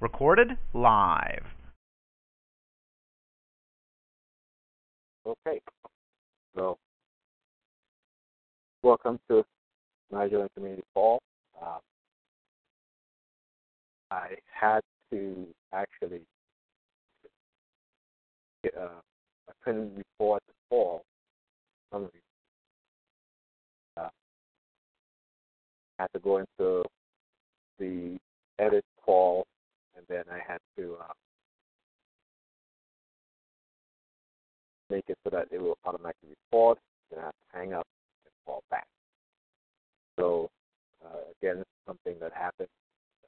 Recorded live. Okay. So, welcome to Nigerian Community Hall. Um, I had to actually get, uh, I couldn't record the call. Some reason. Uh, I had to go into the edit call, then I had to uh, make it so that it will automatically record. Then I have to hang up and call back. So uh, again, something that happened.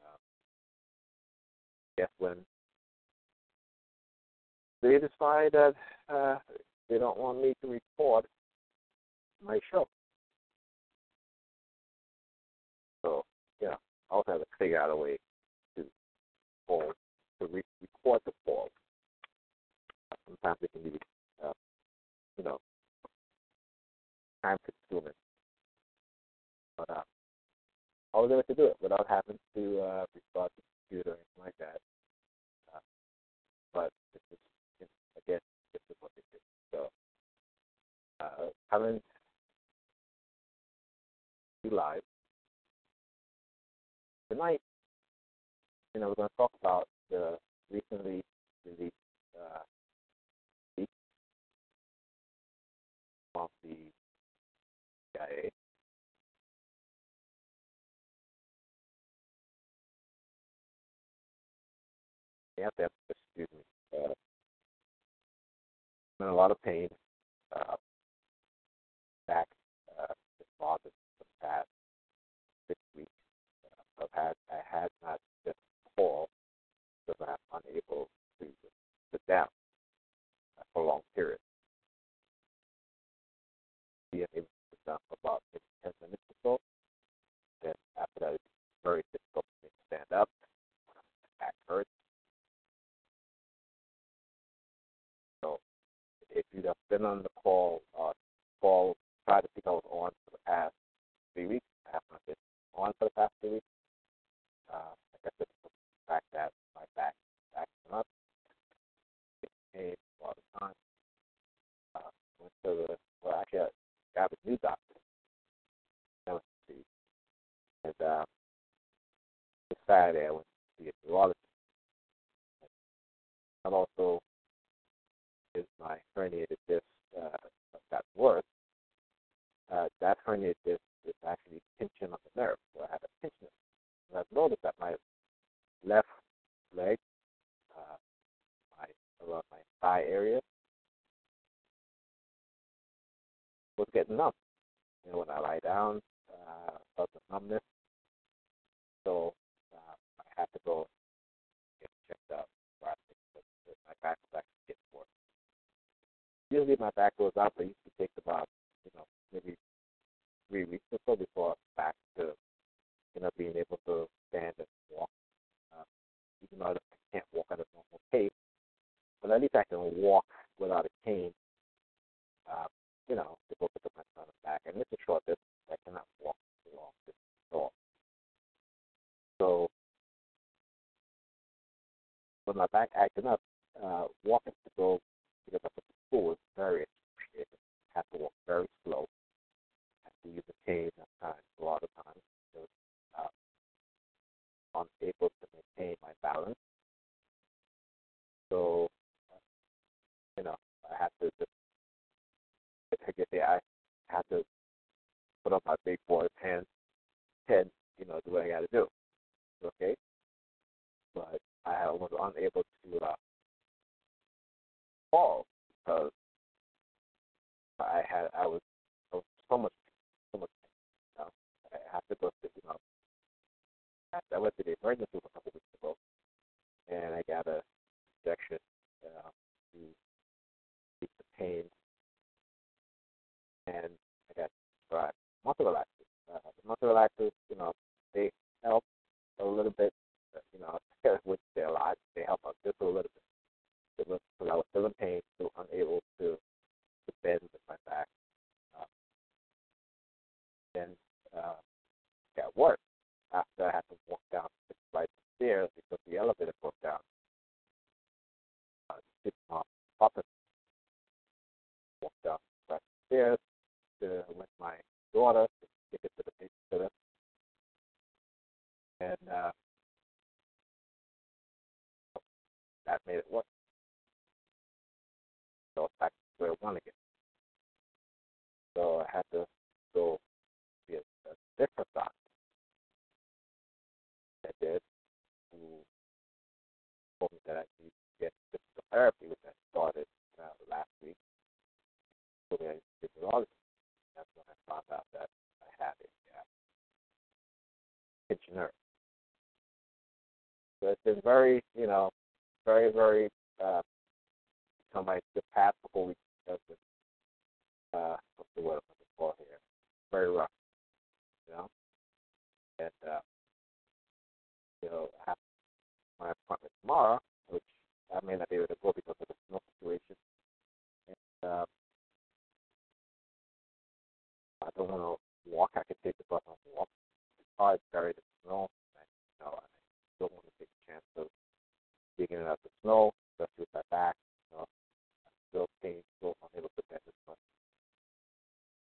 Uh, guess when they decide that uh, they don't want me to record my show. So yeah, I also have to figure out a way call to re- record the call. Sometimes it can be, uh, you know, time consuming. But uh, I was able to do it without having to uh, restart the computer or anything like that. Uh, but this is, you know, again, this is what they do. So, uh, coming to live tonight, you know, we're going to talk about the recently released uh, from the CIA have to have, excuse me, uh, I'm in a lot of pain. Uh, back uh, this for the past six weeks, uh, I've had I had not call because I'm unable to sit down for a long period. Being able to sit down for about maybe ten minutes or so. Then after that, it's very difficult for me to stand up. My back hurts. if you have been on the call, uh, call, try to think I was on for the past three weeks. I have not been on for the past three weeks. Uh, like I said, fact that my back is acting up, it pain all the time. Uh, went to the, well, actually, I got a new doctor. And uh, this Saturday, I went to see a neurologist. I've also is my herniated disc uh, got worse, uh, that herniated disc is actually pinching on the nerve. So I had a pinching. And I've noticed that my left leg, uh, my around my thigh area, was getting numb. Know, when I lie down, uh, felt the numbness. So uh, I had to go get checked out. My back was actually getting worse usually my back goes out, but it used to take about, you know, maybe three weeks or so before I'm back to, you know, being able to stand and walk. Even though I can't walk at a normal pace, but at least I can walk without a cane. Uh, you know, to go pick up my son back, and it's a short distance. I cannot walk too long distance at all. So when my back acting up, uh, walking to go to get up to school is very excruciating. Have to walk very slow. Have to use a cane at times, a lot of times. Unable to maintain my balance. So, you know, I have to just, I get there, I have to put up my big boy pants, head, you know, do what I got to do. Okay? But I was unable to uh, fall because I had I was, so much so much you know, I had I went to the emergency room a couple weeks ago, and I got a injection uh, to keep the pain, and I got prescribed muscle relaxers. Uh, the muscle relaxers, you know, they help a little bit, you know, which they a lot. They help out just a little bit. Because I was still in pain, still unable to, to bend with my back. Uh, and uh, at work, after I had to walk down six flights of stairs because the elevator broke down, uh, six uh, office walked down of stairs to, with my daughter to get it to the babysitter. And uh, that made it work. So back to square one again. So I had to go a, a different doctor. I did, who told me that I need to get physical therapy, which I started uh, last week. So I did neurology. That's when I found out that I had uh, pinched nerve. So it's been very, you know, very, very, uh, on my the past couple weeks has been, uh, what's the word I'm looking for here? Very rough, you know? And, uh, you know, my appointment tomorrow, which I may not be able to go because of the snow situation. And, uh, I don't want to walk. I can take the bus and walk. It's hard to carry the snow. And, you know, I don't want to take a chance of digging it out the snow, especially with my back. You know, I'm still pain, still unable to bend as much.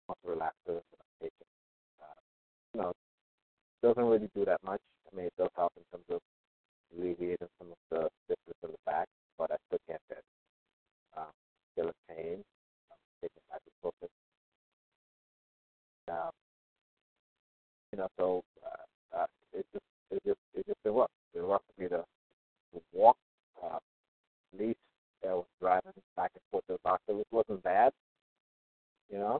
Muscle relaxers that I'm taking. Uh, you know, doesn't really do that much. I mean, it does help in terms of alleviating some of the stiffness in the back, but I still can't bend. Um, still in pain. I'm taking ibuprofen. Um, you know, so uh, uh, it's just it's just it's just been rough. It's been rough for me to, to walk. Uh, at least I was driving back and forth to the doctor, which wasn't bad. You know,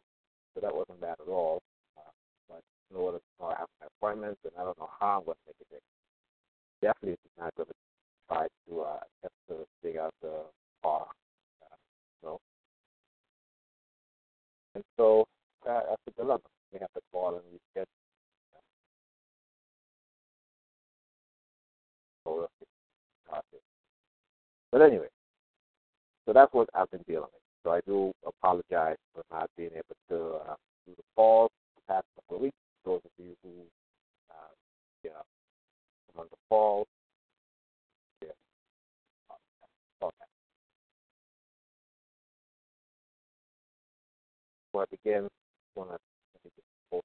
so that wasn't bad at all. Uh, but in order to I have my appointments, and I don't know how I'm going to make it there. Definitely not going to try to uh, attempt to dig out the car. Uh, so, and so uh, that's a dilemma. We have to call and reschedule. But anyway, so that's what I've been dealing with. So I do apologize for not being able to uh, do the calls the past couple of weeks. Those of you who, uh, come on the calls, yeah. Okay. Before I begin, want to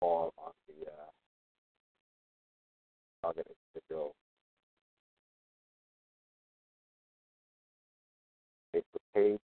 call on the uh, target Facebook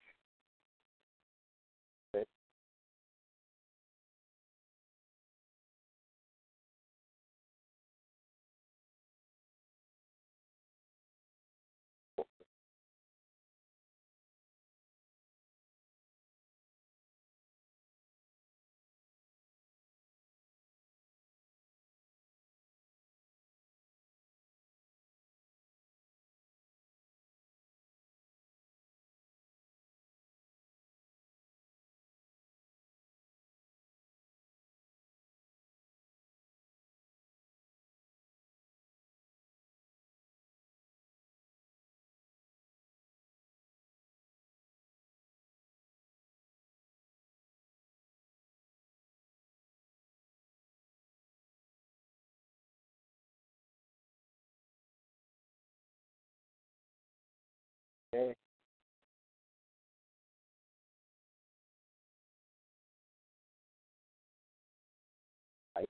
Me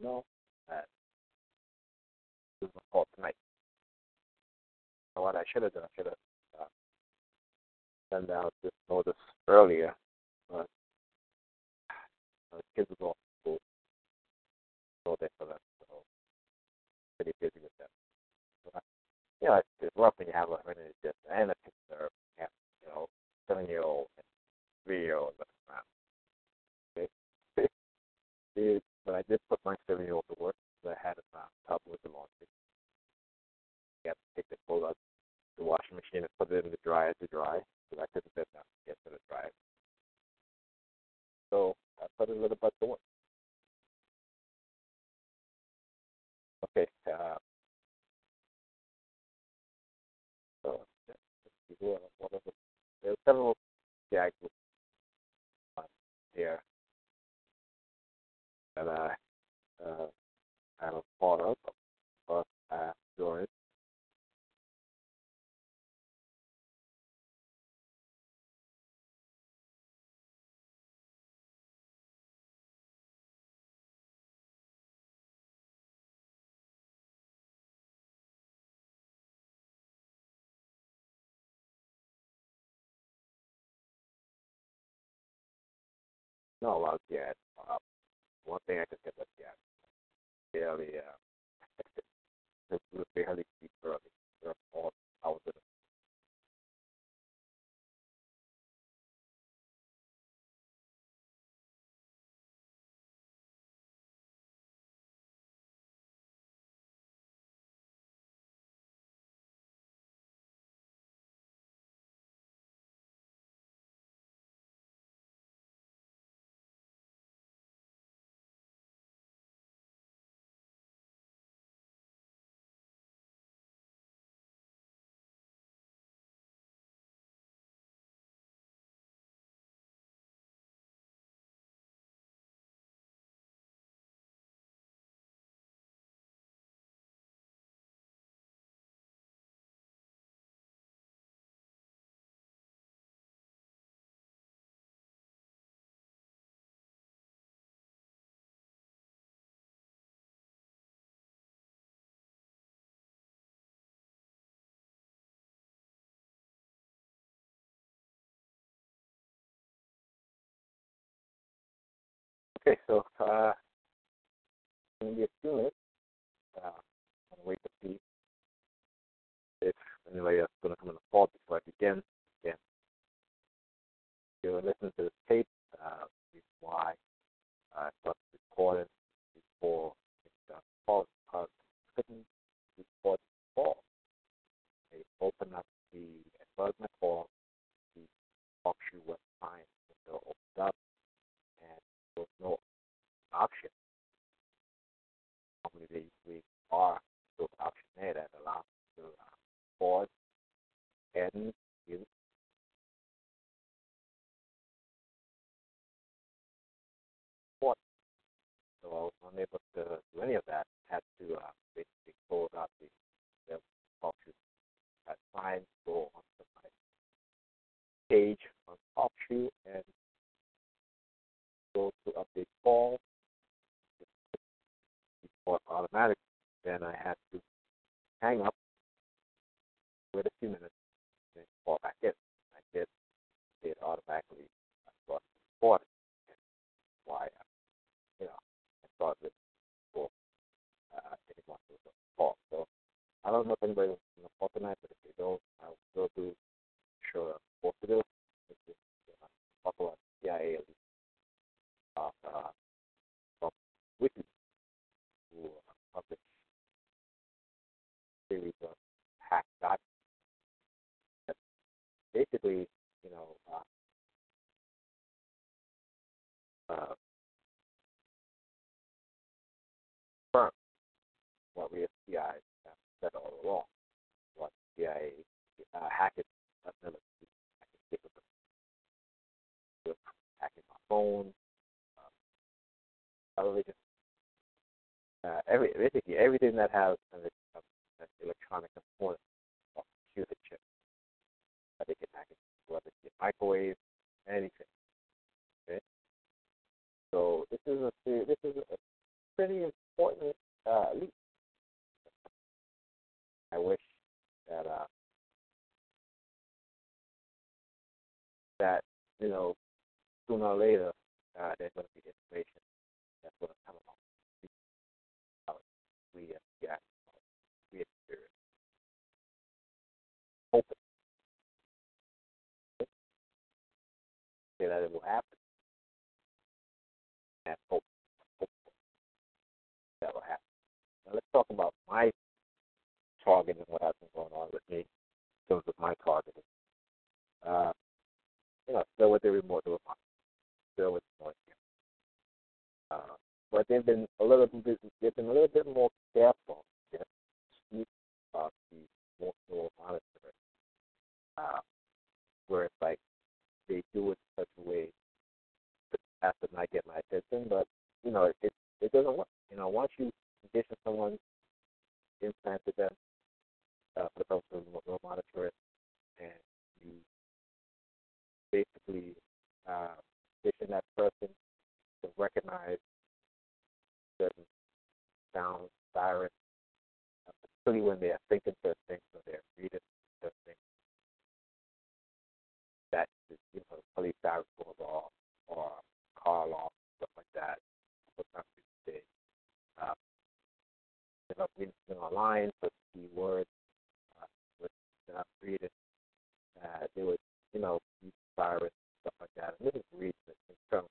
know that this was called tonight. What I should have done, I should have uh, sent out this notice earlier, but uh, kids are off school, so they for that. So pretty busy with them. So, you know, it's, it's rough when you have a herniated disc and a nerve, you know, seven year old video. It, it, it, but I did put my seven year old to work because I had a tub with the laundry. You have to take the full up the washing machine and put it in the dryer to dry because I couldn't fit that get to the dryer. So I put a little bit to work. Okay, uh, so what? There were several gags with here that I uh, I'm a part of, but I enjoy Not a of gas. Uh, one thing I could get with gas. Barely, uh, it was barely cheap early. All I was in Okay, so uh, in the few minutes, uh, I'll wait to see if anybody else is going to come in the call before I begin. Again, you're listening to this tape, uh, reason why I started recording before the call because I couldn't record the call. They opened up the, as my call, the TalkShoe web client window opened up and there was no option. Normally they are those option there that allows you to uh, and mute. Pause. So I was unable to do any of that. Had to uh, basically close out the, the TalkShoe that client, go onto my page on TalkShoe and go to update call before automatic. Then I had to hang up, wait a few minutes, then call back in. I did it automatically start recording. Why, uh, you know, I started it before uh, anyone was call. So I don't know if anybody was on the call tonight, but if they don't, I will still do sure what to do. This is uh, talk about CIA of uh, from Wiki, who uh, published a series of hack documents that basically, you know, uh, uh, confirm what we as CIA have said all along, what CIA uh, hacking ability, hacking capability, hacking my phone, television, uh, every basically everything that has an, an electronic component or computer chip that they can it, whether it's a microwave, anything. Okay, so this is a this is a pretty important uh, leap. I wish that uh, that you know sooner or later uh, there's going to be information that's what I'm talking about. We, uh, yeah, we experience hoping say that it will happen, and hope, hope that will happen. Now let's talk about my target and what has been going on with me in terms of my targeting. Uh, you know, still with the remote robots, still with the uh, but they've been a little bit they've been a little bit more careful yeah, about the more monitoring. Uh, where it's like they do it in such a way that to not get my attention, but you know, it it doesn't work. You know, once you condition someone implanted them uh, for the purpose of remote monitoring, and you basically uh, condition that person to recognize certain sounds, sirens, uh, particularly when they are thinking certain things, when they're reading certain things. That you know, police sirens off or car alarm, stuff like that. Sometimes people say, uh, if I'm reading online, for keywords, uh, with I'm reading, uh, they would, you know, use virus, stuff like that. And this is reason in terms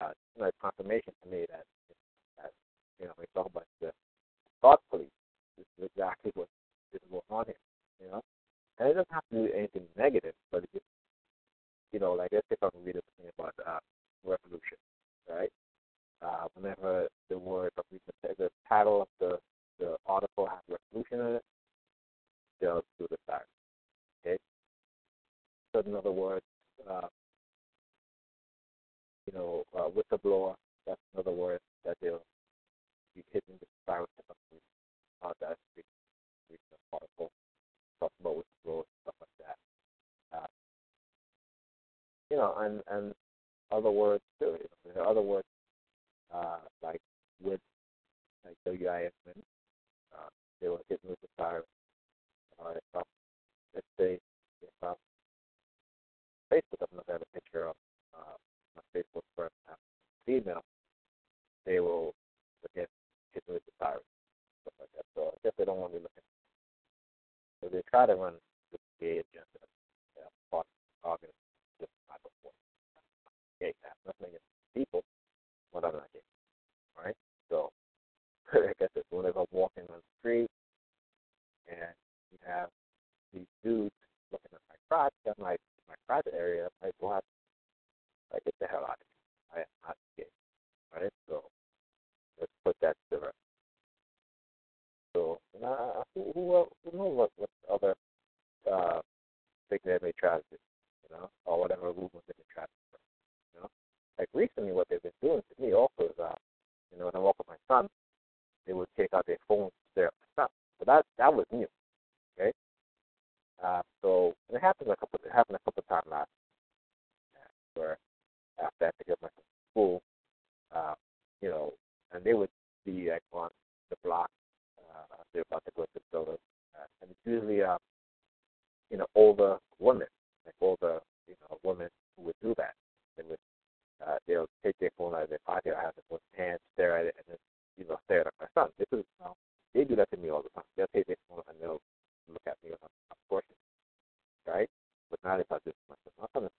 uh, you know, confirmation to me that, that you know, we talk about the thought police. This is exactly what is going on here, you know. And it doesn't have to do anything negative, but it you know, like let's say if I'm reading something about uh, revolution, right? Uh, whenever the word, the title of the the article has revolution in it, they'll do the siren. Okay. So in other words, uh, you know, uh, whistleblower. That's another word that they'll be hitting the uh, that's the article talk about whistleblowers stuff like that. Uh, you know, and and other words too. You know, there are other words uh, like with like WISN. Uh, they were hitting with the siren. Uh, if I, let's say if I Facebook, I'm looking at a picture of uh, my Facebook friend, uh, female, they will again hit with the siren, stuff like that. So I guess they don't want me looking. They try to run the gay agenda, yeah, part just not before. Gay, have nothing against people, but I'm not gay. All right, so I said, whenever I'm walking on the street and you have these dudes looking at my crotch, I'm like my private area, I'm like, well, like get the hell out of here. I am not gay. Right? So let's put that to rest. So uh, who, who, who knows what, what other uh, thing they may try to do, you know, or whatever rumors they may try to do, you know. Like recently, what they've been doing to me also is, uh, you know, when I walk with my son, they would take out their phones to stare at my son. So that that was new, okay. Uh, so it happened a couple. It happened a couple times last, where after I picked up my school, uh, you know, and they would be like on the block. Uh, they're about to go to the building, uh, and it's usually, uh, you know, older women, like older, you know, women who would do that. They would, uh, they'll take their phone out of their pocket, have their phone hand, stare at it, and then, you know, stare at my son. This is, you know, they do that to me all the time. They'll take their phone and they'll look at me on a portion, right? But not if I do my son. My son is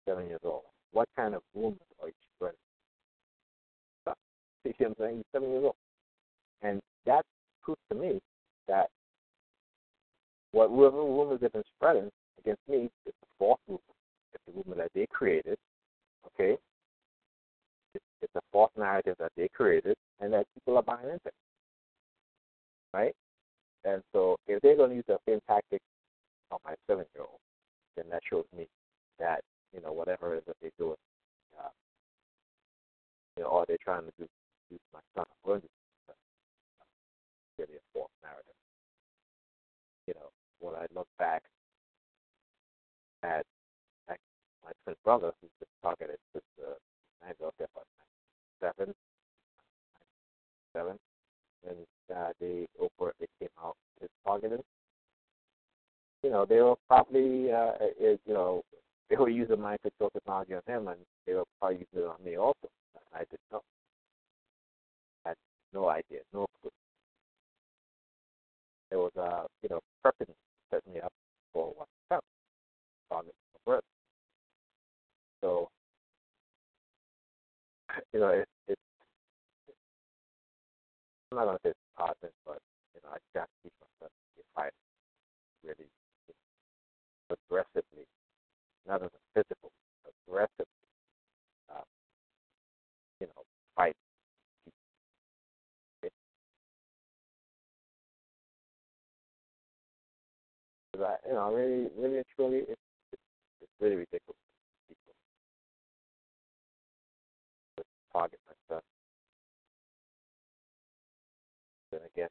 I, you know, really, really and truly, it's, it's, it's really ridiculous. Target myself. Then again,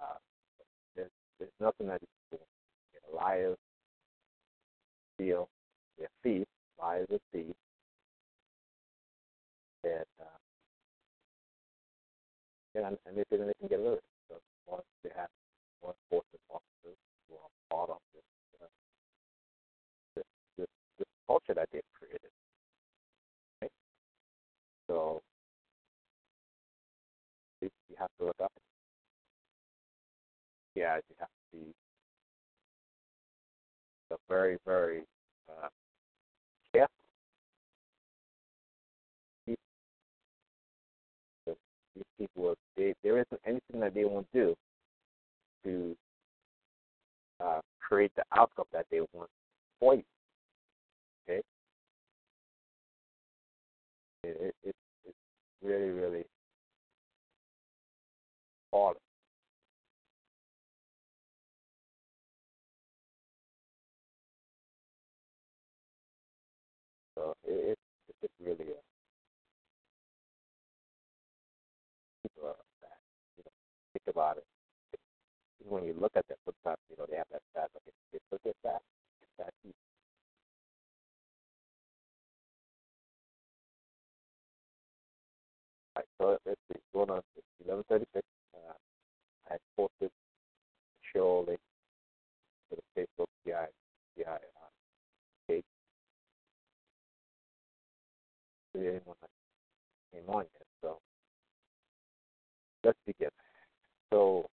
uh, there's, there's nothing that. You know, liars steal, they're thieves, liars are thieves. And, uh, and, and they think they can get rid of it. So once they have enforcement officers of this, uh, this, this, this culture that they've created. Okay? So you have to look up. Yeah, you have to be so very, very uh, careful. These people, they, there isn't anything that they won't do to uh, create the outcome that they want for you. Okay? It, it, it, it's really, really hard. So it, it, it's just really a people are that. You know, think about it. When you look at that, sometimes you know they have that sad look. It's look at that. That easy. Right, so let's see. Going on thirty six. Uh, I posted link to the Facebook CI CI uh, page anyone that came on yet. So let's begin. So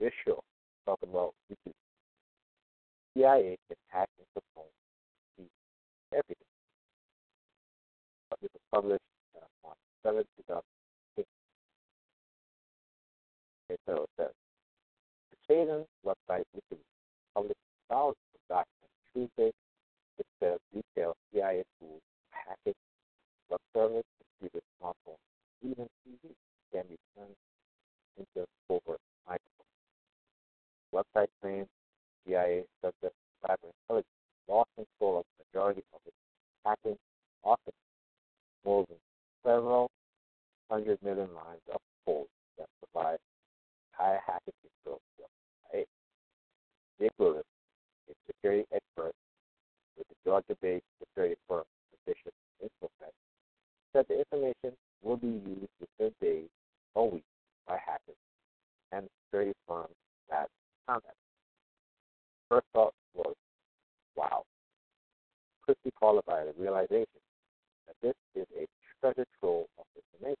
this show talking about is CIA can hack into everything. But this was published uh, on 7 2006. Okay, so it says the Chaden website, which is published thousands of documents Tuesday, it says details CIA tools hacking web service, computer, smartphone, even TV can be turned into covert. Website claims CIA subject cyber intelligence lost control of the majority of its hacking, office, more than several hundred million lines of code that provide high hacking control to CIA. Dick Lewis, a security expert with the Georgia-based security firm Bishop Infosec, said the information will be used within days or weeks by hackers and security firms contact. First thought was, wow. Quickly followed by the realization that this is a treasure trove of information.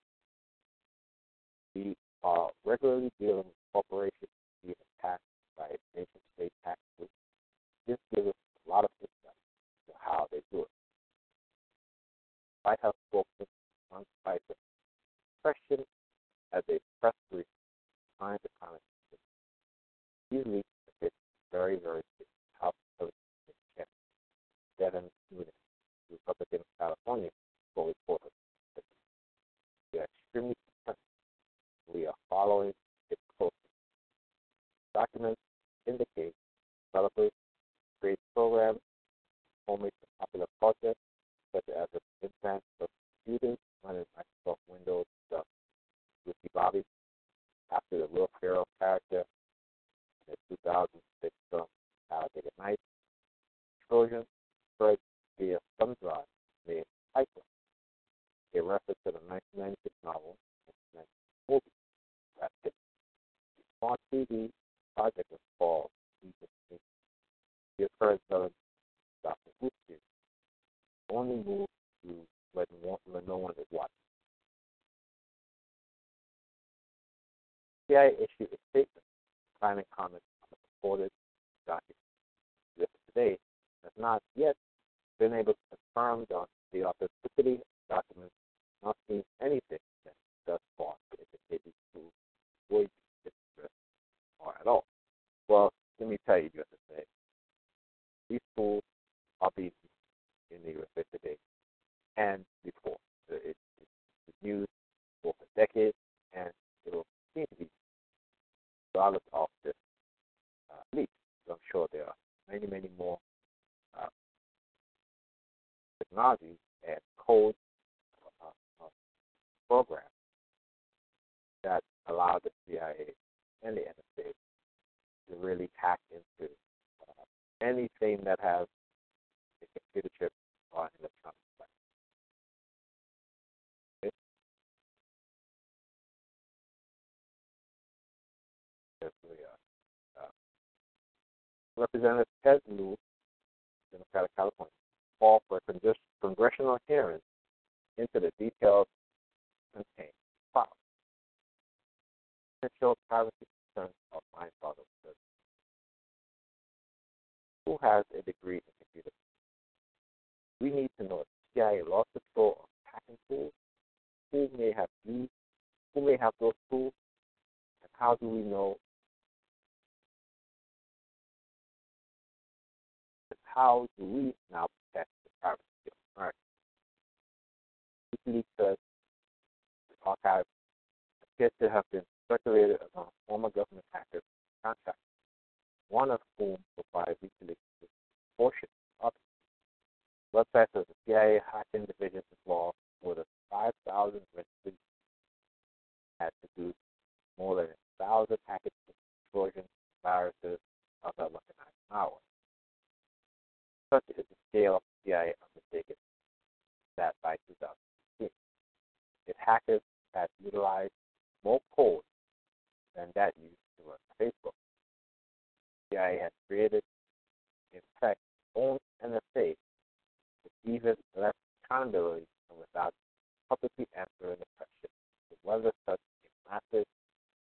We are regularly dealing with corporations being attacked by nation-state hack groups. This gives us a lot of insight into how they do it. White House spokesman Sean Spicer questioned as a press brief trying to comment. Leaks have very, very Republican champ Devin Nunes, Republican of California, reporters that we are extremely concerned. We are following it closely. Documents indicate developers create programs, homemade to popular culture, such as the implant of students running Microsoft Windows stuff. Ricky Bobby, after the Will Ferrell character in 2006 film Alligator Night. Trojan spread via thumb drive named Piper, a reference to the 1996 novel and movie. Smart TV project was called. The occurred of Dr. Who's only move to when no one is watching. CIA issued a statement Private comments on the reported document exists today has not yet been able to confirm the, the authenticity of documents, not seen anything that thus far indicated to avoid interest or at all. Well, let me tell you just the. These tools are being in the USA today and before. It, it, it's used for decades and it will continue to be regardless of the uh, need. I'm sure there are many, many more uh, technologies and code uh, uh, programs that allow the CIA and the NSA to really hack into uh, anything that has a computer chip or an electronic Representative Ted Lieu, Democratic California, called for a congressional hearing into the details contained file. Potential privacy concerns of mind boggling. Who has a degree in computer? We need to know if CIA lost control of hacking tools, who may have used, who may have those tools, and how do we know how do we now protect the privacy of America? WikiLeaks the archive appears to have been circulated among former government hackers and contractors, one of whom provided WikiLeaks with portion of it. Websites of the CIA hacking division involved more than 5,000 registered had produced more than a thousand packets of Trojan viruses of the weaponized malware. Such is the scale of the CIA undertaken that by 2016, its hackers had utilized more code than that used to run Facebook. CIA has created, in fact, own NSA with even less accountability and without publicly answering the question of whether such a massive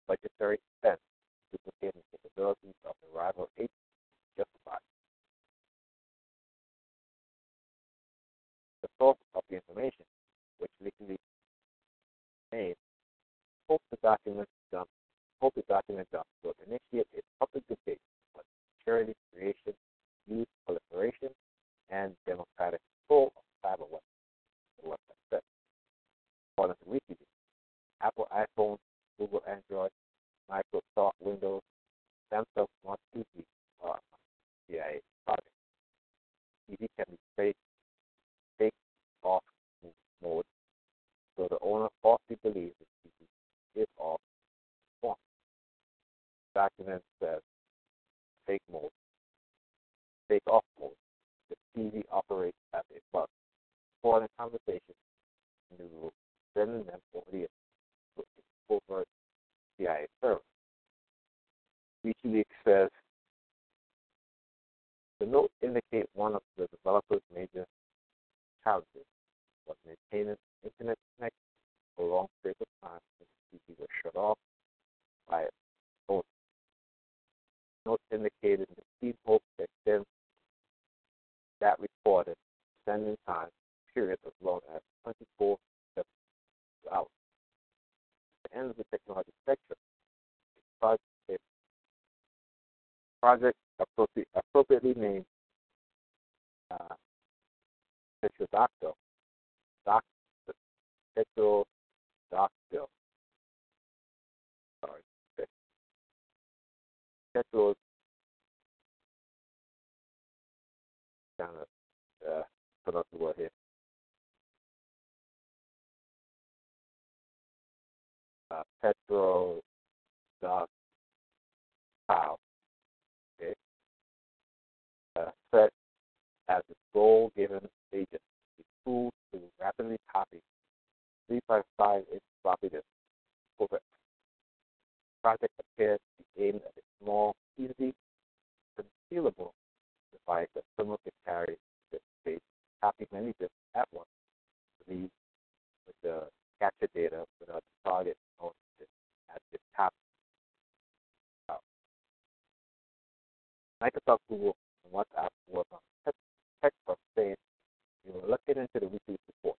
budgetary expense duplicating capabilities of the rival agency justified. The source of the information, which legally made, hope the document dump, hope the document dump will initiate a public debate on security creation, use, proliferation, and democratic control of cyber weapons. The website said. According to Apple iPhone, Google Android, Microsoft Windows, Samsung Smart TV are CIA projects. TV can be fake, fake off mode, so the owner falsely believes the TV is off on. Document says fake mode, fake off mode. The TV operates as a bug. Recording conversations in the room, sending them over the covert CIA server. WikiLeaks says the note indicate one of the developer's major challenges was maintaining internet connection for long periods of time since the TV was shut off by its owner. Notes indicated the speed hope to extend that recorded sending time period as long as 24 hours. At the end of the technology spectrum, project, project appropriate, appropriately named uh, Petrodactyl, doc, Petrodactyl, sorry, Petro, kind of uh, pronounce the word here. Uh, Petro Doc Pow. Okay. Uh, set as its goal given agent the tool to rapidly copy 3.5 inch floppy disk over project appears to be aimed at a small, easy concealable device that someone can carry this space, copy many disks at once, leave with the capture data without the target it at the top. Microsoft, Google, and WhatsApp work on text of saying you were looking into the weekly report.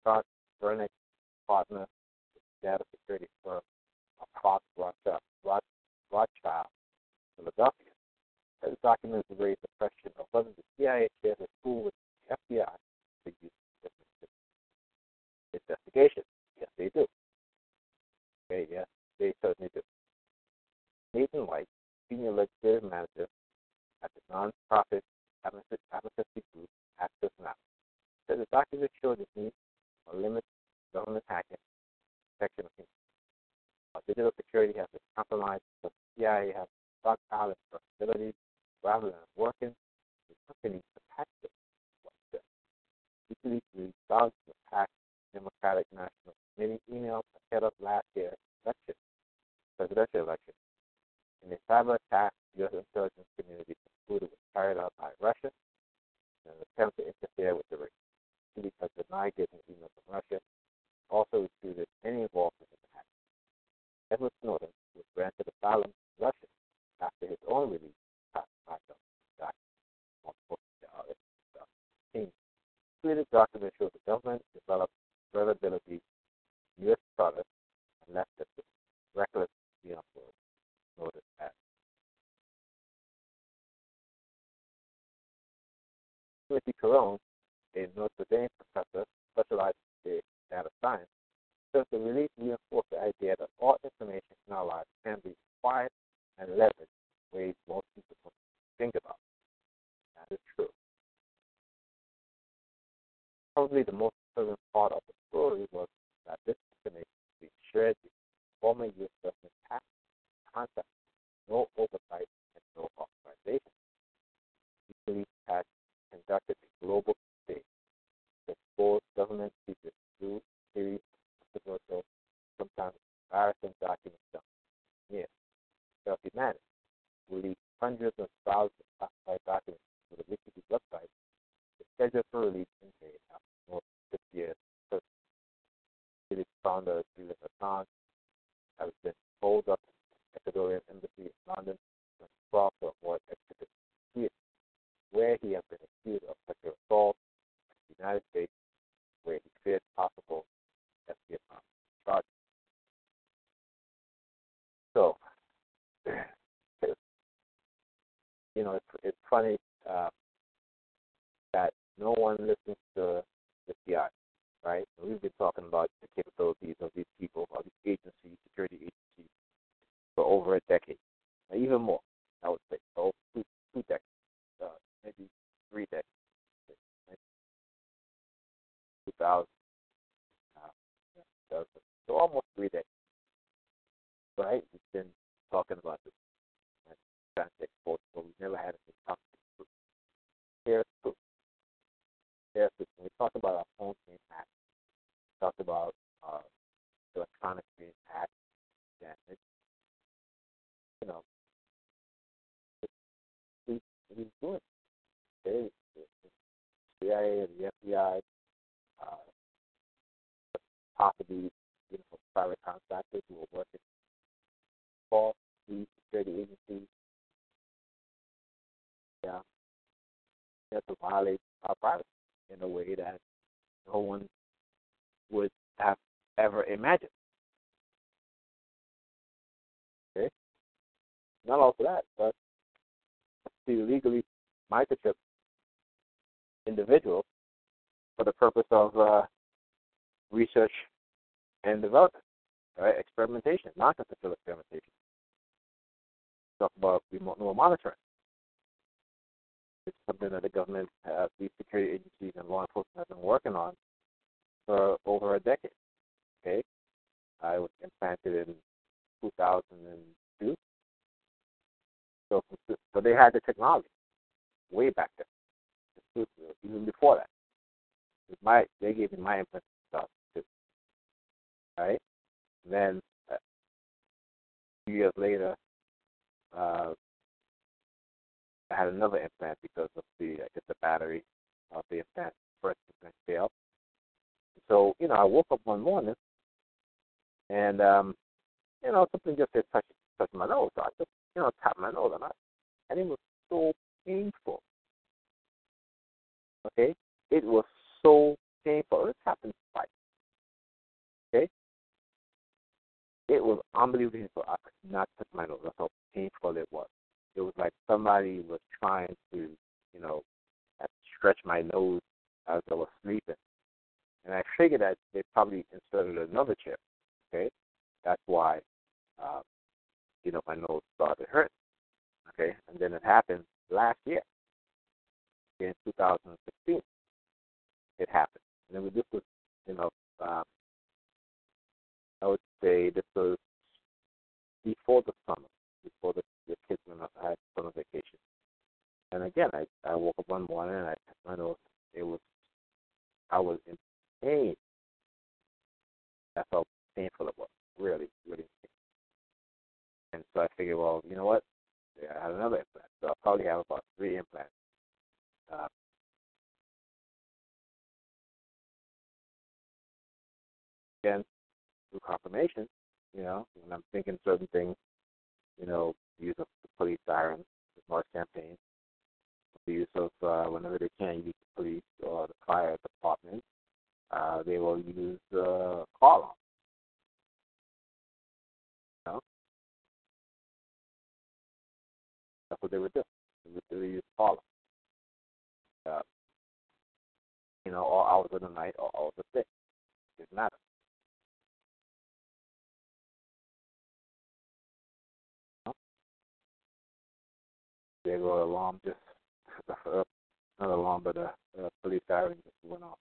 Scott Bernick, partner, data security firm, Fox Rothschild, Rothschild, Philadelphia. The documents raised the question of whether the CIA shared a tool with the FBI for use investigation. Yes, they do. Okay, yes, they certainly do. Nathan White, senior legislative manager at the nonprofit advocacy group Access Now, said the documents showed the need over a decade. one would have ever imagined. Okay? Not all for that, but to legally microchip individuals for the purpose of uh, research and development, right? Experimentation, just the experimentation. Talk about remote neural monitoring. It's something that the government, uh, these security agencies, and law enforcement have been working on for over a decade. Okay, I was implanted in 2002, so so they had the technology way back then, even before that. My they gave me my implant stuff too. And then uh, a few years later, uh, I had another implant because of the I guess the battery of the implant first implant failed. So, you know, I woke up one morning and, um, you know, something just had touched, my nose. So I just, you know, tapped my nose and I, and it was so painful. Okay? It was so painful. This happened twice. Okay? It was unbelievable. I could not touch my nose. That's how painful it was. It was like somebody was trying to, you know, stretch my nose as I was sleeping. And I figure that they probably inserted another chip. Okay, that's why, uh, you know, my nose started hurting. Okay, and then it happened last year in 2016. It happened, and then this was, you know, um, I would say this was before the summer, before the, the kids went on, I had summer vacation. And again, I I woke up one morning and I, my nose it was I was in pain. That's how painful it was. Really, really. And so I figured, well, you know what? I had another implant. So I'll probably have about three implants. Uh, again, through confirmation, you know, when I'm thinking certain things, you know, use of the police siren, the March campaign, the use of uh, whenever they can use the police or the fire department, uh, they will use uh, call. You know? That's what they would do. They would, use call. Uh, you know, all hours of the night, all hours of the day. It doesn't matter. They go alarm just not alarm, but a, a police siren just went off.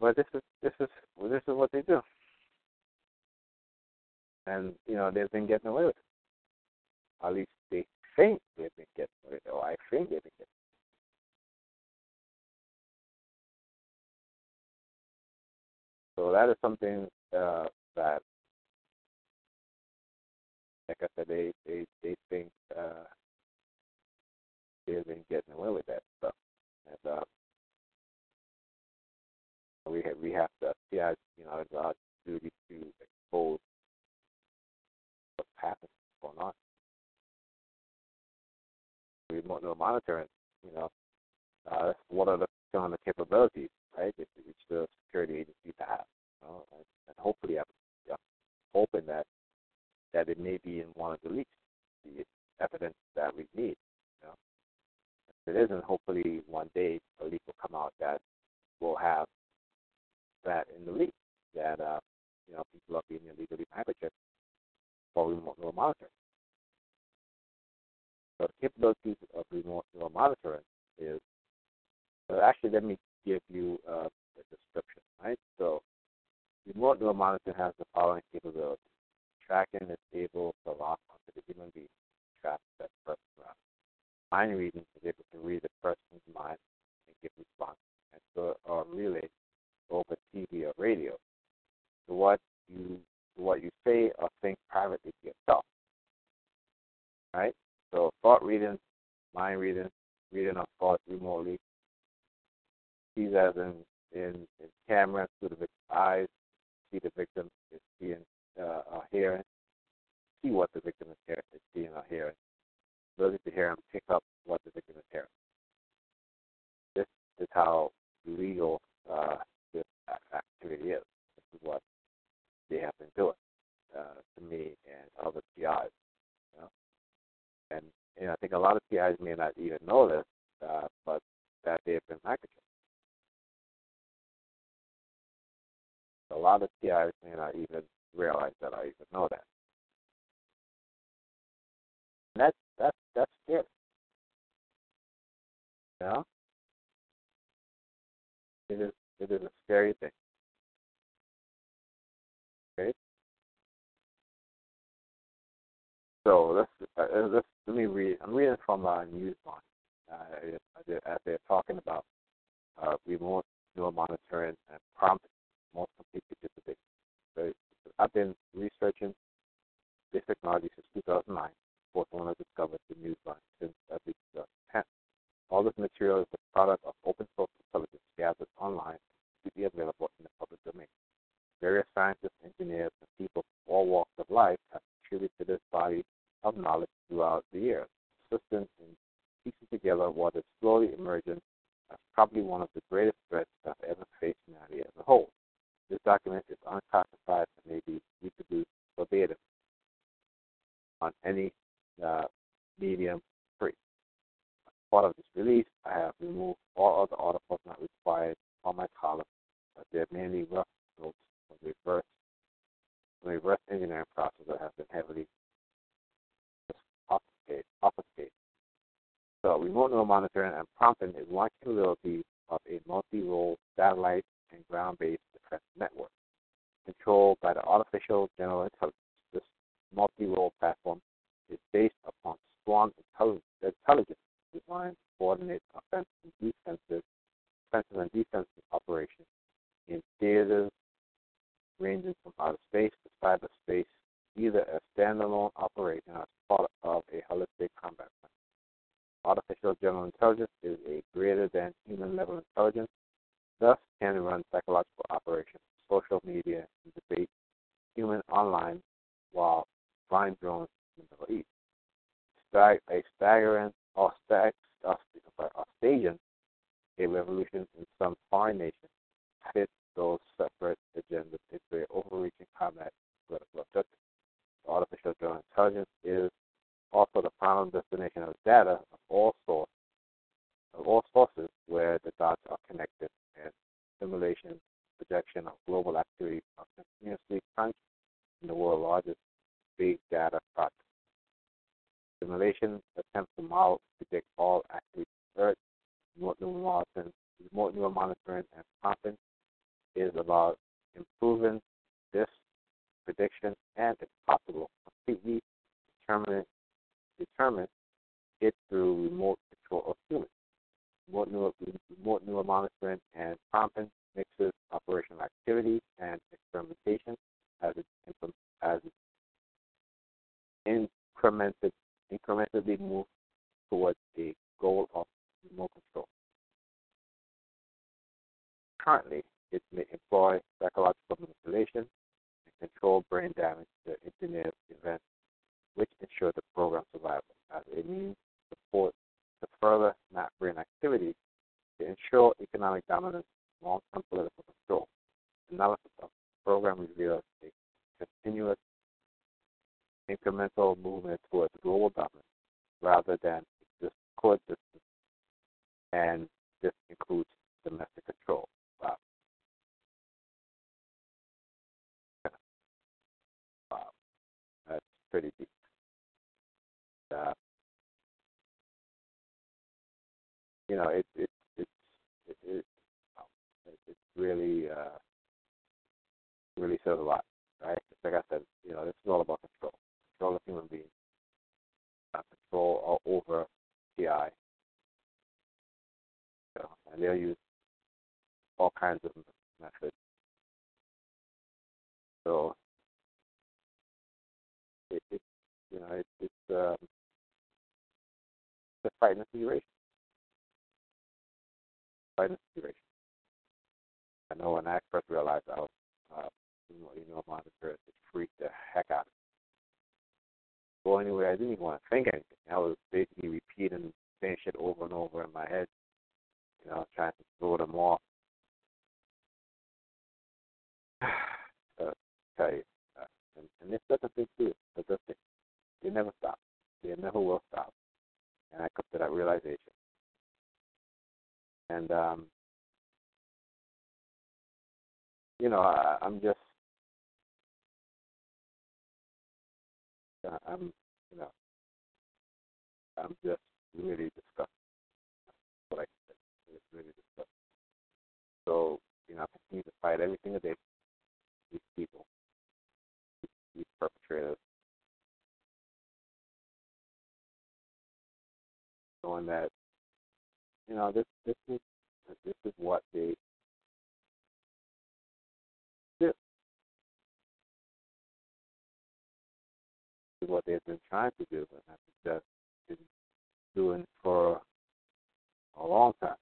But this is this is this is what they do, and you know they've been getting away with it. At least they think they've been getting away with it, or I think they've been getting. So that is something uh, that like I said, they they they think uh, they've been getting away with that stuff, and uh, we have we have to yeah you know it's our duty to expose what's happening, what's going on. Remote neural monitoring, you know, uh, what are the some of capabilities, right? Which the security agencies have, you know, and, and hopefully I'm, I'm hoping that that it may be in one of the leaks, the evidence that we need. You know? If it isn't, hopefully one day a leak will come out that will have that in the leak, that uh, you know people are being illegally microchipped for remote neural monitoring. So the capabilities of remote neural monitoring is uh, actually let me give you uh, a description, right? So remote neural monitoring has the following capabilities tracking is able to lock onto the human being, track that person around. Mind reading is able to read the person's mind and give response, and so or relay over TV or radio to what you to what you say or think privately to yourself. Right? So thought reading, mind reading, reading of thoughts remotely. Sees as in, in, in camera through the victim's eyes, see the victim is seeing uh, are hearing, see what the victim is, hearing, is seeing or hearing, ability to hear and pick up what the victim is hearing. This is how legal uh, activity is. This is what they have been doing uh, to me and other PIs. You know? And you know, I think a lot of PIs may not even know this, uh, but that they've been microchipped. A lot of PIs may not even realize that I even know that. And that's that's that's. You know? It is it is a scary thing. Okay. So let's uh, let's let me read. I'm reading from uh, Newsline. Uh, as they're talking about uh, remote neural monitoring and prompt most complete participation. So I've been researching this technology since 2009. Fourth one I discovered the Newsline since at least 2010. All this material is the product of open source intelligence gathered online to be available in the public domain. Various scientists, engineers, and people from all walks of life have contributed to this body of knowledge throughout the years, assisting in piecing together what is slowly emerging as probably one of the greatest Currently, it may employ psychological manipulation and control brain damage to engineer events which ensure the program survival as a means to support to further map brain activity to ensure economic dominance and long-term political control. Analysis of the program reveals a continuous incremental movement towards global dominance rather than just coexistence, and this includes domestic control. Pretty deep. Uh, you know, it, it, it, it, it, really, uh, really says a lot, right? Like I said, you know, this is all about control. Control of human beings. Uh, control over know, and they'll use all kinds of methods. So it, it you know, it, it's um, it's a fighting situation. Fighting situation. I know when I first realized I was, uh, you know, you know, monitor it freaked the heck out of me. Go anywhere, I didn't even want to think anything. I was basically repeating the same shit over and over in my head, you know, trying to throw them off. tell you, and, this doesn't thing too. It's a thing. They never stop. They never will stop. And I come to that realization. And um, you know, I, I'm just, I'm, you know, I'm just really disgusted. What I said, it's really disgusting. So, you know, I continue to fight every single day. These people, perpetrators, knowing that, you know, this this is this is what they. This is what they've been trying to do, I think that's been doing for a long time.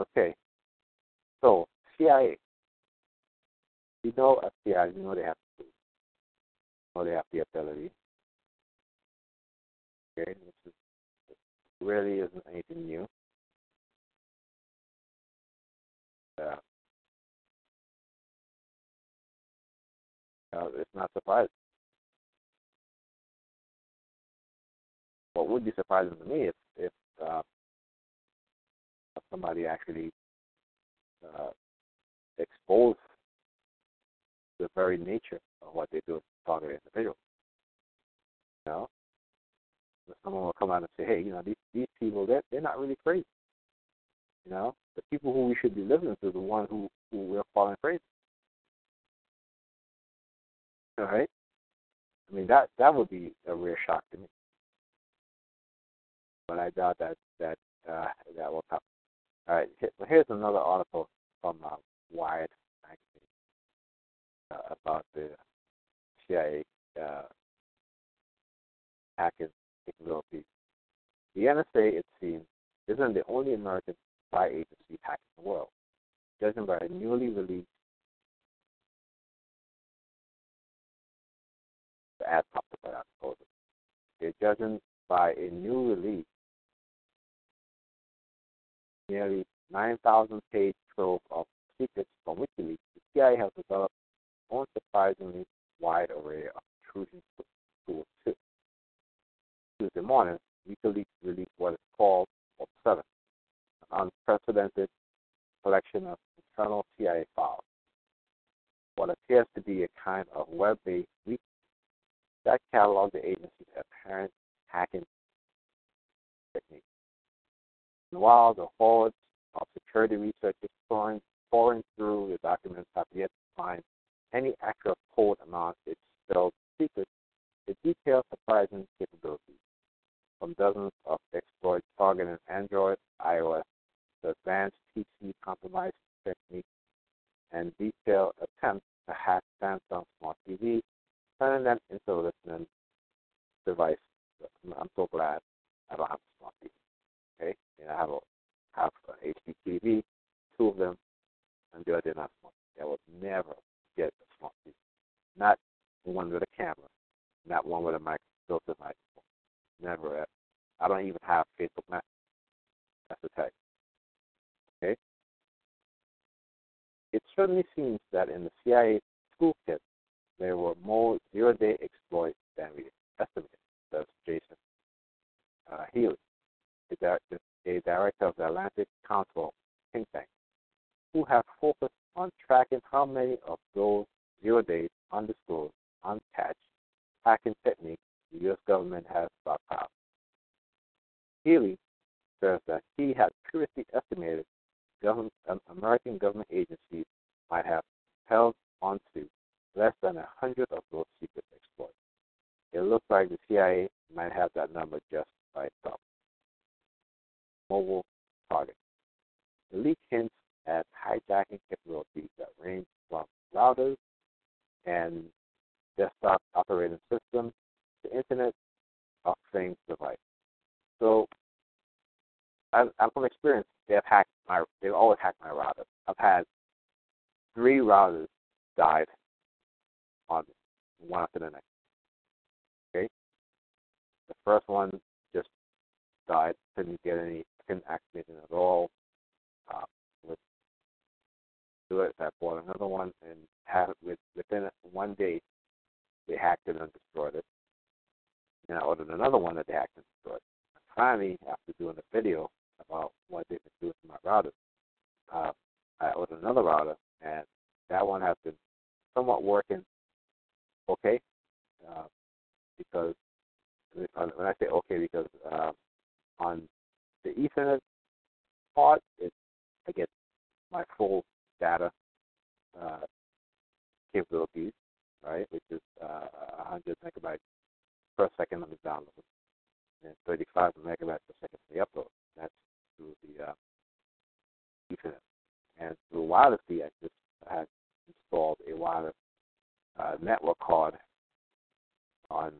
Okay. So CIA. You know FBI, you know they have to know they have the ability. Okay, which is really isn't anything new. Yeah. uh, it's not surprising. What would be surprising to me if if uh, somebody actually uh, exposed the very nature of what they do to target individuals. You know, someone will come out and say, "Hey, you know, these these people, they're they're not really crazy. You know, the people who we should be listening to, the one who who we're falling crazy. All right. I mean, that that would be a rare shock to me. But I doubt that that uh, that will happen. All right. Here's another article from uh, Wired magazine uh, about the CIA uh, hacking capabilities. The NSA, it seems, isn't the only American spy agency hacking the world. Judging by a newly released the ad popped up I suppose. They're judging by a new release nearly 9,000 page trove of secrets from WikiLeaks. The CIA has developed an unsurprisingly wide array of intrusion tools too. Tuesday morning, WikiLeaks released what is called Vault 7, an unprecedented collection of internal CIA files. What appears to be a kind of web-based leak that catalogs the agency's apparent hacking techniques. While the hordes of security researchers pouring, pouring through the documents have yet to find any actual code among its spelled secrets, it details surprising capabilities from dozens of exploits targeting Android, iOS, the advanced PC compromise technique, and detailed attempts to hack Samsung Smart TV, turning them into listening devices. I'm so glad I don't have a smart TV. Okay, and I have a have an HD TV, two of them, and the other not smart. I would never get a smart TV, not one with a camera, not one with a mic, filter microphone. Never ever. I don't even have Facebook. That's the tag. Okay? It certainly seems that in the CIA toolkit, there were more zero day exploits than we estimated, That's Jason uh, Healey, a, a director of the Atlantic Council think tank, who have focused on tracking how many of those zero days undisclosed, unpatched hacking techniques the U.S. government has stockpiled. Healey says that he had previously estimated government, um, American government agencies might have held onto less than a hundred of those secret exploits. It looks like the CIA might have that number just by itself. Mobile target. The leak hints at hijacking capabilities that range from routers and desktop operating systems to Internet of Things device. So, I'm, I'm from experience. They've hacked my. They've always hacked my router. I've had three routers died on one after the next. Okay. The first one just died. Couldn't get any. Couldn't activate it all. Uh, with do it. I bought another one and have with within one day they hacked it and destroyed it. And I ordered another one that they hacked and destroyed. And finally, after doing a video about what they could do to my router, uh, I ordered another router, and that one has been somewhat working okay. Uh, because when I say okay, because uh, on the Ethernet part, it I get my full data uh, capabilities, right, which is uh, 100 megabytes per second on the download and 35 megabytes per second for the upload. That's through the uh, Ethernet. And through wireless I just had installed a wireless uh, network card on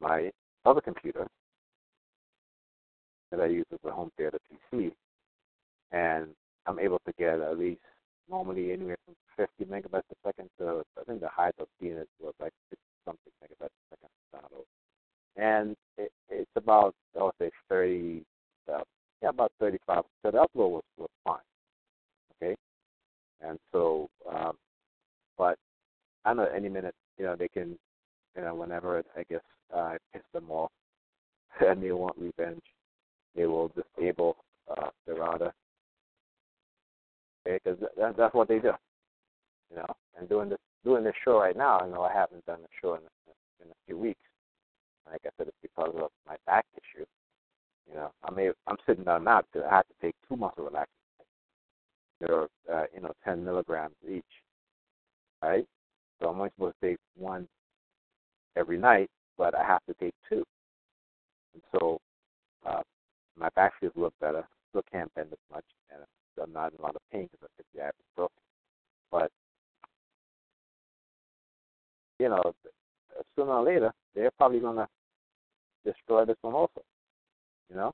my other computer that I use as a home theater PC, and I'm able to get at least normally anywhere from 50 megabytes per second. To I think the highest I've seen it was like 60 something megabytes per second. Download, and it, it's about I would say 30, uh, yeah, about 35. So the upload was was fine, okay, and so um, but I know any minute you know, they can, you know, whenever I guess uh, I piss them off. And they want revenge, they will disable uh, the router. Okay, because that, that's what they do. You know, and doing this doing this show right now, I know, I haven't done the show in, in a few weeks. Like I said, it's because of my back issue. You know, I may I'm sitting down now because I have to take two muscle relaxers. They're uh, you know 10 milligrams each, right? So I'm only supposed to take one every night, but I have to take two. And so uh, my back feels a little better. Still can't bend as much, and I'm not in a lot of pain because I took the ibuprofen. But you know, sooner or later, they're probably to destroy this one also. You know.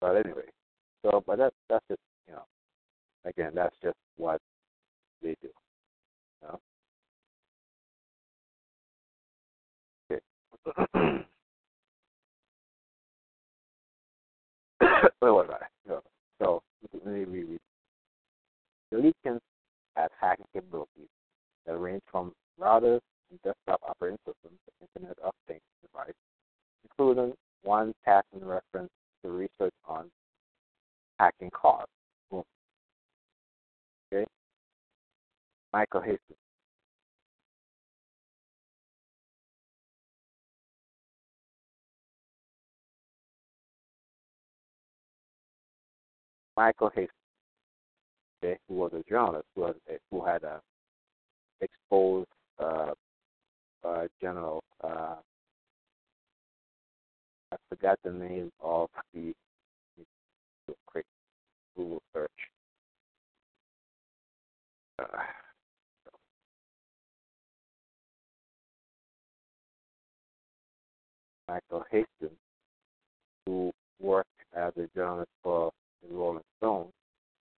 But anyway, so but that's that's just you know, again that's just what they do. You know? Okay. Where was I? So let me reread. The lead can have hacking capabilities that range from routers and desktop operating systems to Internet of Things devices, including one passing reference to research on hacking cars. Boom. Okay. Michael Hastings. Michael Hastings, okay, who was a journalist who had, who had uh, exposed uh, uh, General. Uh, I forgot the name of the quick Google search. Uh, Michael Hastings, who worked as a journalist for the Rolling Stone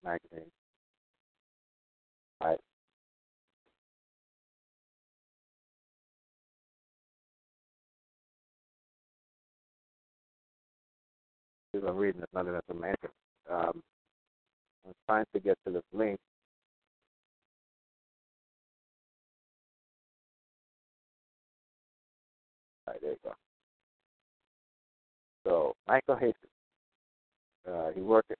magazine. Right. I'm reading another information. Um, I'm trying to get to this link. All right, there you go. So Michael Hastings, uh, he worked.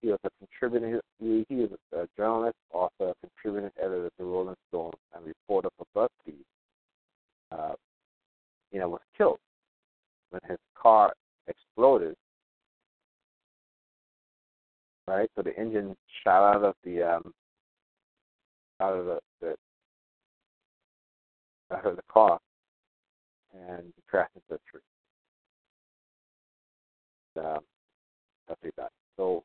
He was a contributing. He, he is a journalist, author, contributing editor to Rolling Stone, and reporter for BuzzFeed. Uh, you know, was killed when his car exploded right? So the engine shot out of the um, out of the, the out of the car and crashed into a tree. Um, that's what that. So,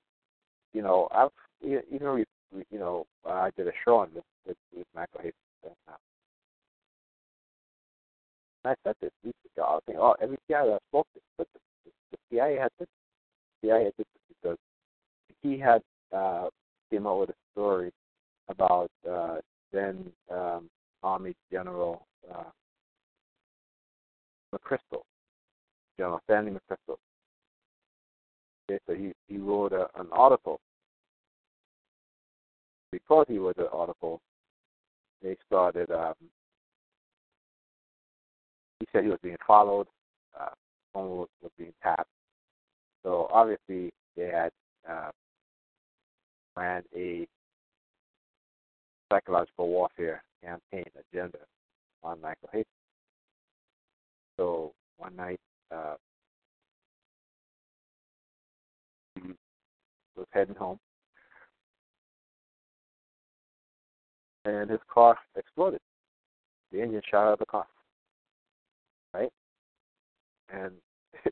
you know, I've even you know I did a show on this with, with Michael Hayes. And I said this weeks ago. I was thinking, oh, every CIA I spoke to, but the, the, the CIA had this. The CIA had this because he had uh, came out with a story about uh, then um, Army General uh, McChrystal, General Stanley McChrystal. Okay, so he, he wrote a, an article. Because he wrote the article, they started. Um, he said he was being followed. Uh, phone was, was being tapped. So obviously they had uh, ran a psychological warfare campaign agenda on Michael Hastings. So one night, uh, he was heading home, and his car exploded. The engine shot out of the car, right? And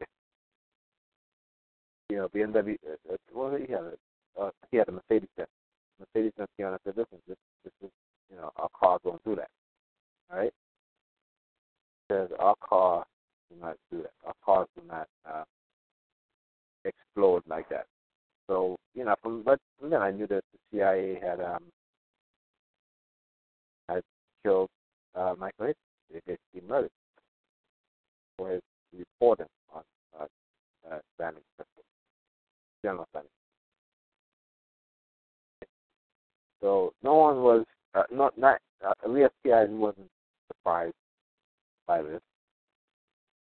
you know, BMW. Uh, uh well, he had a, uh, he had a Mercedes Benz. Mercedes Benz came on and said, "Listen, this this is you know our car going through that, right?" Says our car do not do that. Our cars do not uh, explode like that. So you know, from but then I knew that the CIA had um killed uh, Michael Hitchens. They basically murdered for his reporting on uh, uh, Stanley General Stanley. So no one was uh, not not uh, Elias CIA wasn't surprised by this.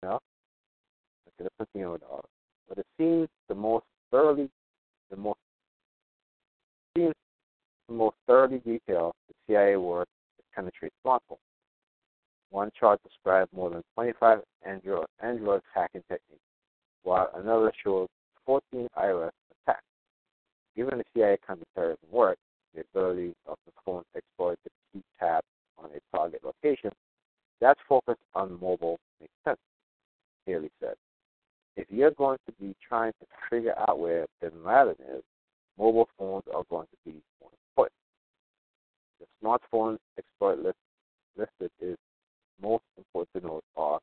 Know, I could have continued all. But it seems the most thoroughly, the most seems the most thoroughly detailed the CIA worked to penetrate smartphones. One chart described more than 25 Android, Android hacking techniques, while another showed 14 iOS attacks. Given the CIA counterterrorism work, the ability of the phone exploit to keep tabs on a target location, that focus on mobile makes sense, Haley said. If you're going to be trying to figure out where Bin Laden is, mobile phones are going to be more important. The smartphone exploit list listed is most important to note are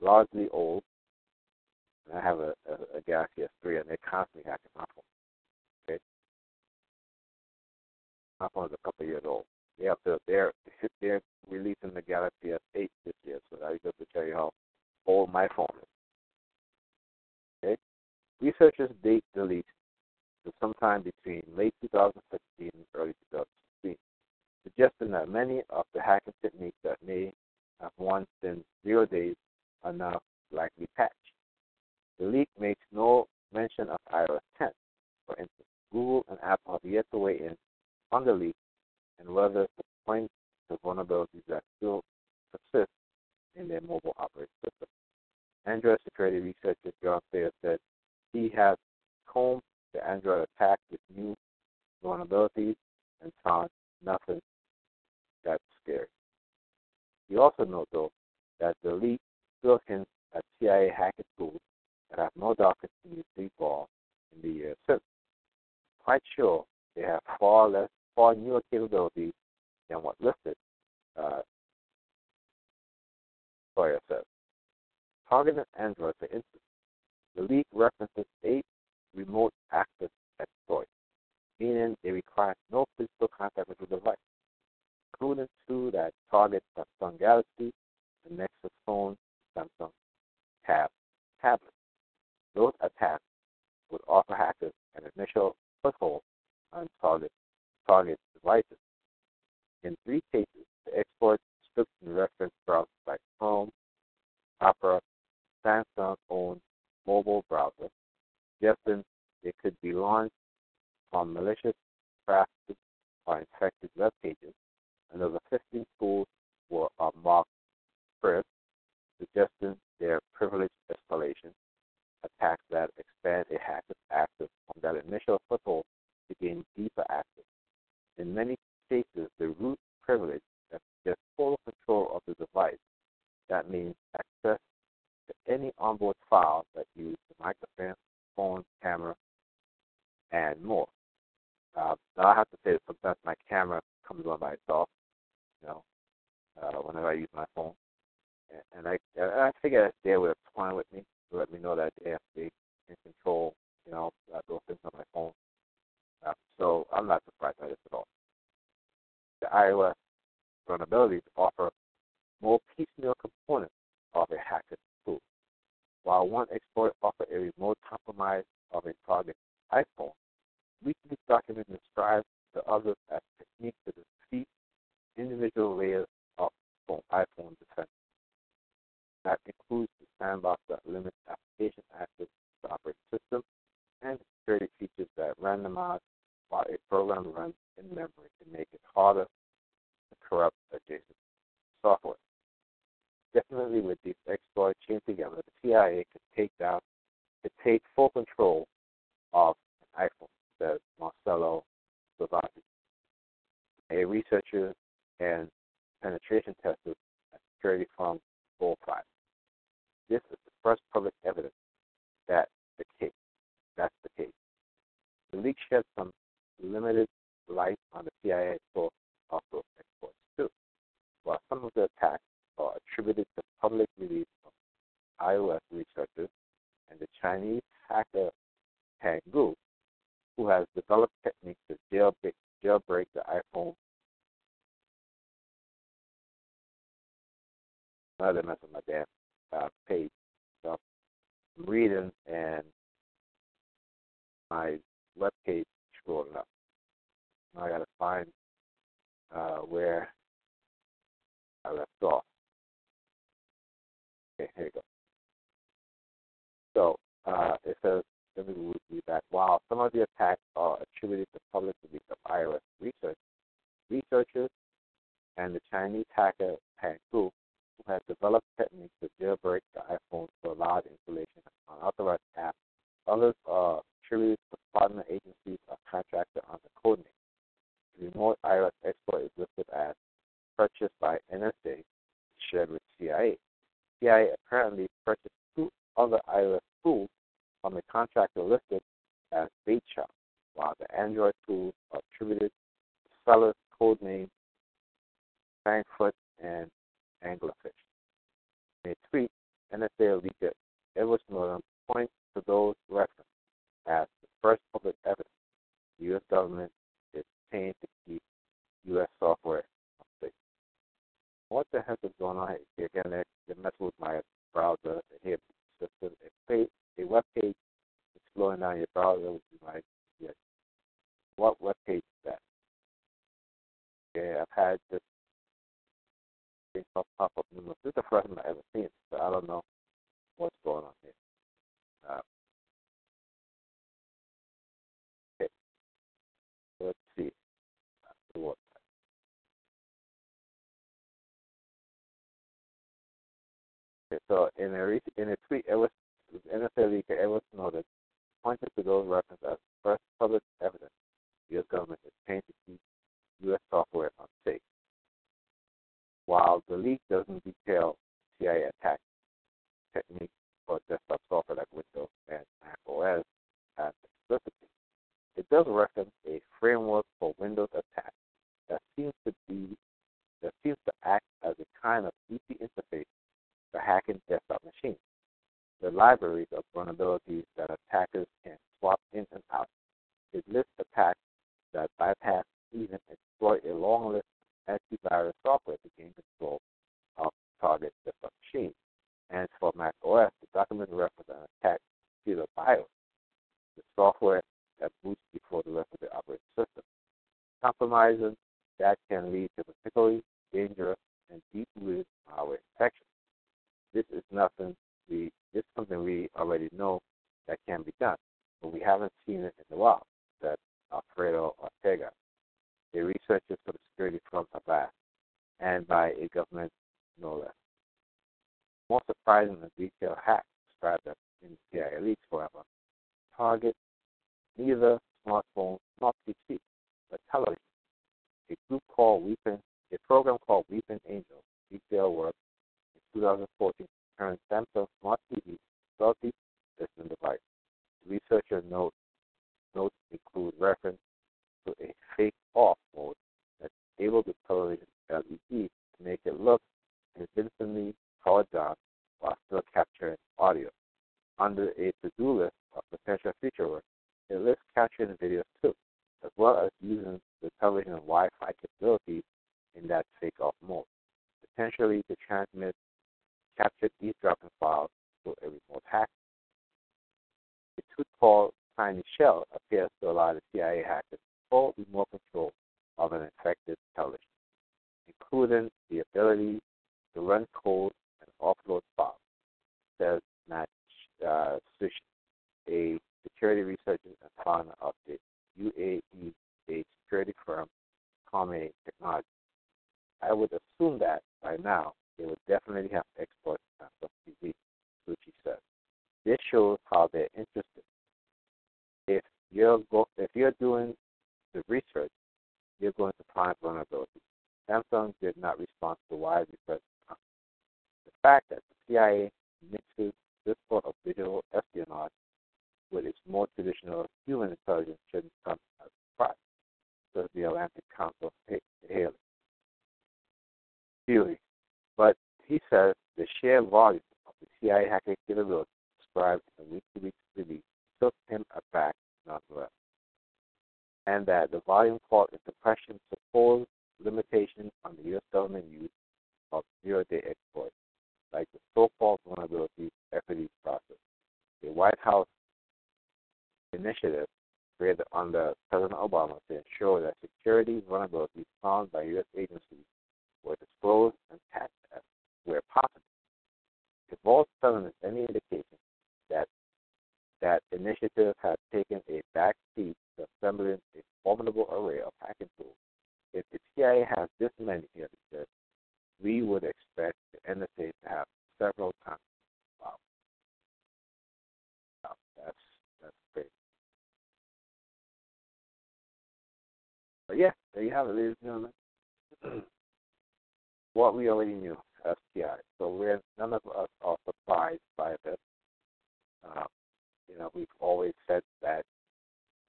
largely old. And I have a, a, a Galaxy S3 and they're constantly hacking my phone. Okay. My phone is a couple years old. They have to they're they're releasing the Galaxy S8 this year, so that goes to tell you how old my phone is. Okay. Researchers date the leak to sometime between late 2016 and early 2016, suggesting that many of the hacking techniques that may have once been zero days are now likely patched. The leak makes no mention of iOS 10. For instance, Google and Apple have yet to weigh in on the leak and whether to point to vulnerabilities that still persist in their mobile operating system. Android security researcher Jon Sawyer said he has combed the Android attack with new vulnerabilities and found nothing that's scary. He also noted, though, that the leak still hints at CIA hacking tools that have no doubt continued to in the years since. Quite sure they have far less, far newer capabilities than what listed, uh, Sawyer said. Targeting Android, for instance, the leak references eight remote access exploits, meaning they require no physical contact with the device, including two that target Samsung Galaxy, the Nexus phone, Samsung Tab tablet. Those attacks would offer hackers an initial foothold on target target devices. In three cases, the exploit scripts and reference browsers like Chrome, Opera, Samsung-owned mobile browser, suggesting they could be launched from malicious crafted or infected web pages. Another 15 schools were are marked first, suggesting their privilege escalation, attacks that expand a hacker's access from that initial foothold to gain deeper access. In many cases, the root privilege that full control of the device. That means access to any onboard file that use the microphone, phone, camera, and more. Uh, now I have to say that sometimes my camera comes on by itself, you know, uh, whenever I use my phone, and, and I I figure that's their way of toying with me to let me know that they have to be in control, you know, uh, those things on my phone. Uh, so I'm not surprised by this at all. The iOS vulnerabilities offer more piecemeal components of a hacker's tool. While one exploit offers a remote compromise of a target iPhone, weekly document describes the others as techniques to individual layers of iPhone defense. That includes the sandbox that limits application access to the operating system and security features that randomize while a program runs in memory to make it harder to corrupt adjacent software. Definitely with these exploits chained together, the CIA could take down, could take full control of an iPhone, says Marcello Salvati, a researcher and penetration tester at security firm Bullfrog. This is the first public evidence that the case. That's the case. The leak shed some limited light on the CIA source of those exploits too. While some of the attacks are attributed to public release of iOS researchers and the Chinese hacker Pangu, who has developed techniques to jailbreak, jailbreak the iPhone. Another mess with my damn uh, page. So I'm reading and my web page scrolling up. Now I got to find uh, where I left off. Okay, here you go. So uh, it says, let me read that. While some of the attacks are attributed to public release of iOS research, researchers and the Chinese hacker Pan has developed techniques to jailbreak the iPhone to allow the installation of unauthorized apps. Others uh, are attributed to partner agencies or contracted on under codename. The remote iOS exploit is listed as purchased by NSA, shared with CIA. CIA apparently Compromising that can lead to particularly dangerous and deep-rooted malware infection. This is nothing we this is something we already know that can be done, but we haven't seen it in the wild. That Alfredo Ortega, a researcher for the security firm Avast, and by a government no less. More surprising than detailed hack described in CIA leaks, however, target neither smartphones nor PC, but television. A group called Weeping, a program called Weeping Angel, detailed work in 2014 turned Samsung Smart TV stealthy listening device. Researcher notes notes include reference to a fake off mode that's able to television LED to make it look convincingly powered down while still capturing audio. Under a to-do list of potential feature work, it lists capturing videos too, as well as using the television Wi-Fi capabilities in that fake off mode, potentially to transmit captured eavesdropping files to a remote hacker. A tool called Tiny Shell appears to allow the CIA hackers full remote control of an infected television, including the ability to run code and offload files, says Matt uh, Suiche, a security researcher and founder of the UAE-based security firm Comae Technology. I would assume that by now they would definitely have exploits on Samsung TV, Suiche says. Uh, this shows how they're interested. If you're go- if you're doing the research, you're going to find vulnerabilities. Samsung did not respond to why because uh, The fact that the CIA mixes this sort of digital espionage with its more traditional human intelligence shouldn't come as a surprise, says the Atlantic Council Haley. Healey. But he says the sheer volume of the CIA hacking capability described in the WikiLeaks release took him aback nonetheless, and that the volume called into question supposed limitation on the U.S. government use of zero-day exploits, like the so-called vulnerability equity process, The White House initiative created under President Obama to ensure that security vulnerabilities found by U.S. agencies were disclosed and patched as where possible. If Vault seven is any indication that that initiative has taken a back seat to assembling a formidable array of hacking tools, if the CIA has this many here, we would expect the NSA to have several times But yeah, there you have it, ladies and gentlemen. what we already knew, STI. So we're none of us are surprised by this. Um, you know, we've always said that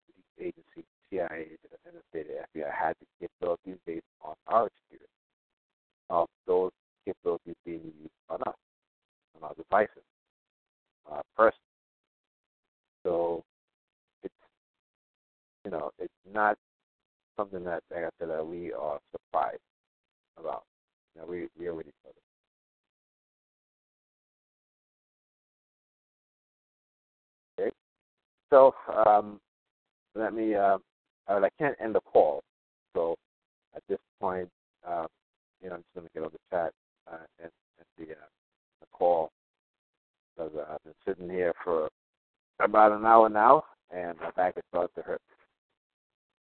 these agencies, CIA, and the FBI, had the capabilities based on our experience of those capabilities being used on us, on our devices, uh, personally. So it's, you know, it's not something that, like I said, that we are surprised about. Know, we, we already know it. Okay. So um, let me. Uh, I can't end the call. So at this point, um, you know, I'm just going to get on the chat uh, and, and the, uh, the call because uh, I've been sitting here for about an hour now, and my back is starting to hurt.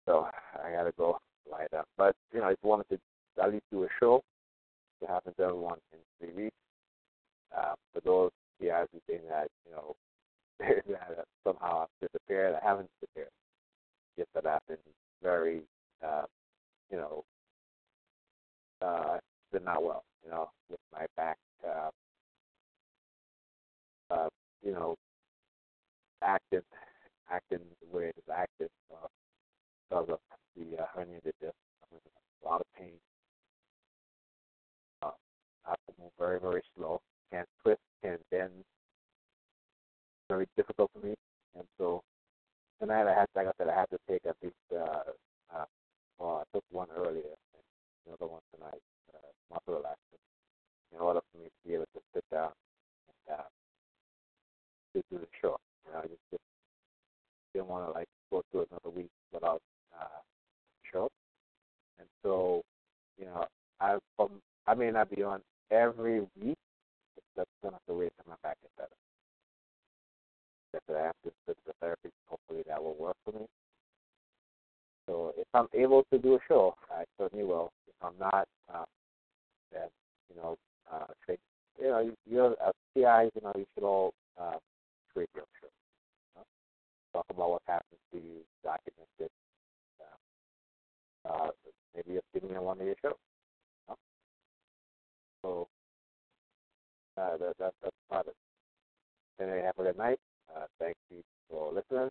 So I got to go lie down. But you know, I just wanted to at least do a show to happen to everyone in three weeks. Uh, for those PIs who think that you know that somehow I've disappeared, I haven't disappeared. Just that I've been very, uh, you know, uh, been not well. You know, with my back, uh, uh, you know, active, acting the way it is active uh, because of the uh, herniated disc. I'm in a lot of pain. Uh, I have to move very, very slow. Can't twist, can't bend. Very difficult for me, and so tonight I had, like I said, I had to take at least. Uh, uh, well, I took one earlier, and another one tonight, uh, muscle relaxer, in order for me to be able to sit down and uh, to do the show. You know, I just, just didn't want to like go through another week without uh, show. And so, you know, I from I may not be on every week, but that's gonna have to wait until my back gets better. If I have to physical therapy, hopefully that will work for me. So if I'm able to do a show, I certainly will. If I'm not, uh, then you know, uh, take, you know, you're uh, PIs, you know, you should all uh, create your show. You know? Talk about what happens to you, document it. Uh, uh, you're sitting in one of know? So uh, that, that, that's part of it. Anyway, have a good night. Uh, thank you for listening.